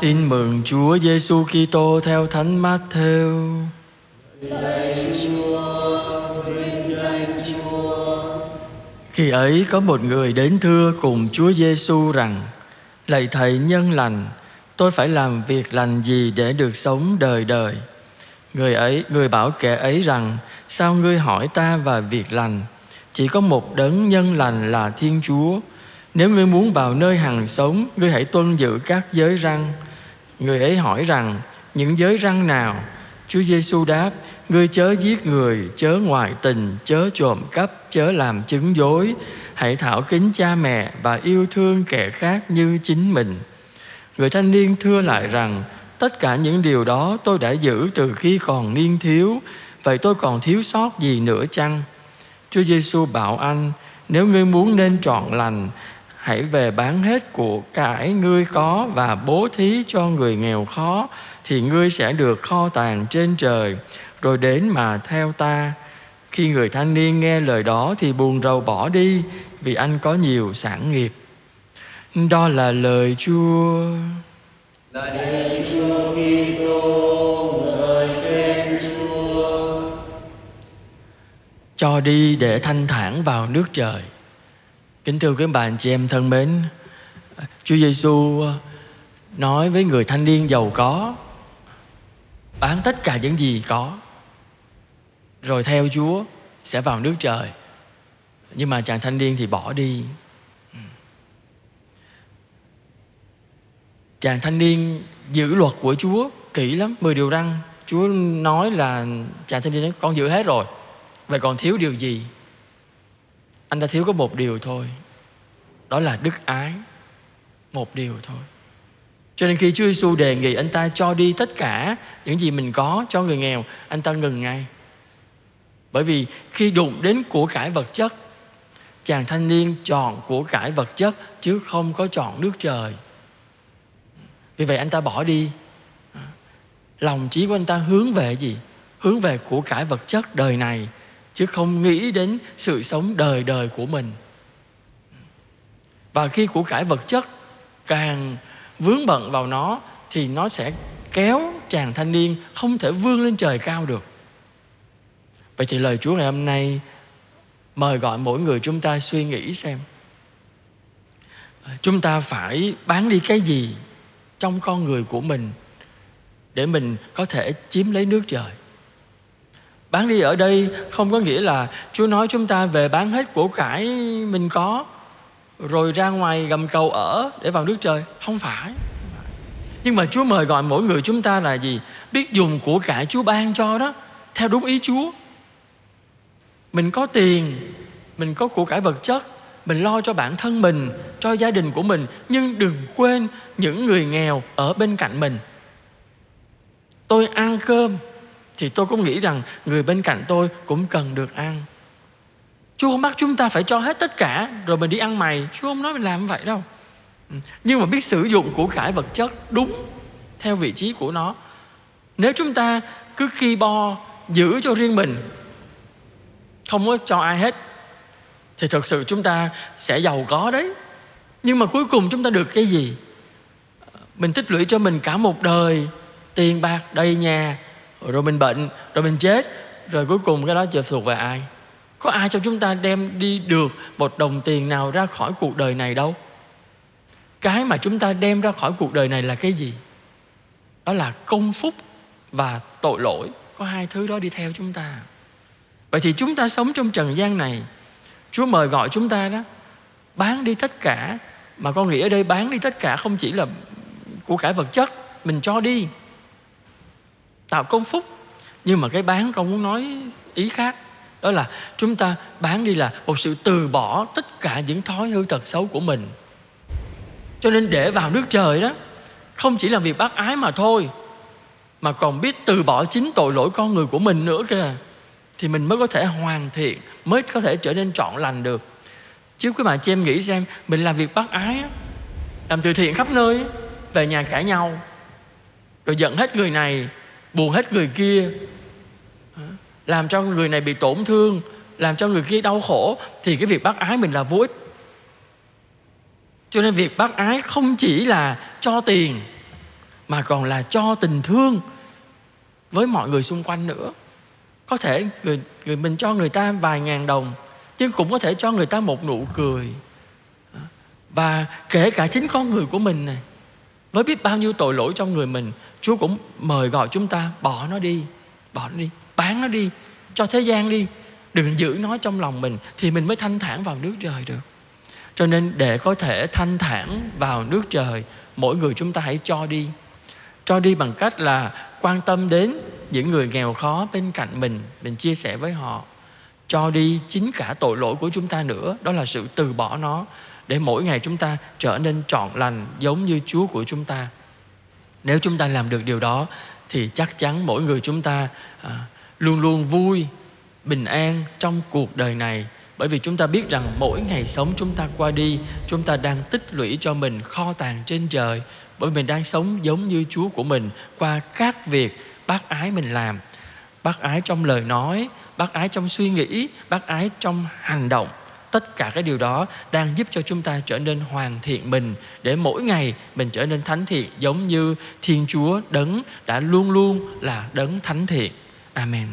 Tin mừng Chúa Giêsu Kitô theo Thánh Matthew. Khi ấy có một người đến thưa cùng Chúa Giêsu rằng: Lạy thầy nhân lành, tôi phải làm việc lành gì để được sống đời đời? Người ấy, người bảo kẻ ấy rằng: Sao ngươi hỏi ta và việc lành? Chỉ có một đấng nhân lành là Thiên Chúa. Nếu ngươi muốn vào nơi hằng sống, ngươi hãy tuân giữ các giới răn. Người ấy hỏi rằng: Những giới răng nào? Chúa Giêsu đáp: Ngươi chớ giết người, chớ ngoại tình, chớ trộm cắp, chớ làm chứng dối. Hãy thảo kính cha mẹ và yêu thương kẻ khác như chính mình. Người thanh niên thưa lại rằng, tất cả những điều đó tôi đã giữ từ khi còn niên thiếu, vậy tôi còn thiếu sót gì nữa chăng? Chúa Giêsu bảo anh, nếu ngươi muốn nên trọn lành, hãy về bán hết của cải ngươi có và bố thí cho người nghèo khó, thì ngươi sẽ được kho tàng trên trời. Rồi đến mà theo ta. Khi người thanh niên nghe lời đó thì buồn rầu bỏ đi vì anh có nhiều sản nghiệp. Đó là lời Chúa. Lạy Chúa Kitô, ngợi khen Chúa. cho đi để thanh thản vào nước trời kính thưa các bạn chị em thân mến Chúa Giêsu ờ, nói với người thanh niên giàu có bán tất cả những gì có rồi theo Chúa sẽ vào nước trời. Nhưng mà chàng thanh niên thì bỏ đi. Chàng thanh niên giữ luật của Chúa kỹ lắm, 10 điều răn. Chúa nói là chàng thanh niên nói con giữ hết rồi. Vậy còn thiếu điều gì? Anh ta thiếu có một điều thôi. Đó là đức ái. Một điều thôi. Cho nên khi Chúa Giêsu đề nghị anh ta cho đi tất cả những gì mình có cho người nghèo, anh ta ngừng ngay. Bởi vì khi đụng đến của cải vật chất Chàng thanh niên chọn của cải vật chất Chứ không có chọn nước trời Vì vậy anh ta bỏ đi Lòng trí của anh ta hướng về gì? Hướng về của cải vật chất đời này Chứ không nghĩ đến sự sống đời đời của mình. Và khi của cải vật chất Càng vướng bận vào nó, Thì nó sẽ kéo chàng thanh niên Không thể vươn lên trời cao được. Vậy thì lời Chúa ngày hôm nay mời gọi mỗi người chúng ta suy nghĩ xem, chúng ta phải bán đi cái gì trong con người của mình để mình có thể chiếm lấy nước trời? Bán đi ở đây không có nghĩa là chúa nói chúng ta về bán hết của cải mình có, rồi ra ngoài gầm cầu ở để vào nước trời. Không phải. Nhưng mà chúa mời gọi mỗi người chúng ta là gì? Biết dùng của cải chúa ban cho đó, theo đúng ý chúa. Mình có tiền, mình có của cải vật chất, mình lo cho bản thân mình, cho gia đình của mình, nhưng đừng quên những người nghèo ở bên cạnh mình. Tôi ăn cơm thì tôi cũng nghĩ rằng người bên cạnh tôi cũng cần được ăn. Chúa không bắt chúng ta phải cho hết tất cả, rồi mình đi ăn mày. Chúa không nói mình làm vậy đâu. Ừ. Nhưng mà biết sử dụng của cải vật chất đúng theo vị trí của nó. Nếu chúng ta cứ khi bo, giữ cho riêng mình, không có cho ai hết, thì thật sự chúng ta sẽ giàu có đấy. Nhưng mà cuối cùng chúng ta được cái gì? Mình tích lũy cho mình cả một đời tiền bạc, đầy nhà rồi mình bệnh, rồi mình chết, rồi cuối cùng cái đó chờ thuộc về ai. Có ai trong chúng ta đem đi được một đồng tiền nào ra khỏi cuộc đời này đâu? Cái mà chúng ta đem ra khỏi cuộc đời này là cái gì? Đó là công phúc và tội lỗi. Có hai thứ đó đi theo chúng ta. Vậy thì chúng ta sống trong trần gian này, Chúa mời gọi chúng ta đó, Bán đi tất cả, Mà con nghĩ ở đây bán đi tất cả không chỉ là Của cải vật chất, Mình cho đi. Tạo công phúc. Nhưng mà cái bán con muốn nói ý khác. Đó là chúng ta bán đi là Một sự từ bỏ tất cả những thói hư tật xấu của mình. Cho nên để vào nước trời đó, Không chỉ là việc bác ái mà thôi, Mà còn biết từ bỏ chính tội lỗi con người của mình nữa kìa. Thì mình mới có thể hoàn thiện, mới có thể trở nên trọn lành được. Chứ các bạn chị em nghĩ xem, mình làm việc bác ái làm từ thiện khắp nơi, về nhà cãi nhau, rồi giận hết người này buồn hết người kia. Làm cho người này bị tổn thương làm cho người kia đau khổ thì cái việc bác ái mình là vô ích. Cho nên việc bác ái không chỉ là cho tiền mà còn là cho tình thương với mọi người xung quanh nữa. Có thể người, người mình cho người ta vài ngàn đồng nhưng cũng có thể cho người ta một nụ cười. Và kể cả chính con người của mình này với biết bao nhiêu tội lỗi trong người mình chúa cũng mời gọi chúng ta, bỏ nó đi, bỏ nó đi, bán nó đi, cho thế gian đi. Đừng giữ nó trong lòng mình thì mình mới thanh thản vào nước trời được. Cho nên để có thể thanh thản vào nước trời, mỗi người chúng ta hãy cho đi. Cho đi bằng cách là quan tâm đến những người nghèo khó bên cạnh mình mình chia sẻ với họ. Cho đi chính cả tội lỗi của chúng ta nữa, đó là sự từ bỏ nó, để mỗi ngày chúng ta trở nên trọn lành giống như Chúa của chúng ta. Nếu chúng ta làm được điều đó thì chắc chắn mỗi người chúng ta à, luôn luôn vui, bình an trong cuộc đời này. Bởi vì chúng ta biết rằng mỗi ngày sống chúng ta qua đi chúng ta đang tích lũy cho mình kho tàng trên trời. Bởi mình đang sống giống như Chúa của mình qua các việc bác ái mình làm. Bác ái trong lời nói bác ái trong suy nghĩ bác ái trong hành động tất cả cái điều đó đang giúp cho chúng ta trở nên hoàn thiện mình, để mỗi ngày mình trở nên thánh thiện, giống như thiên chúa đấng đã luôn luôn là đấng thánh thiện. Amen.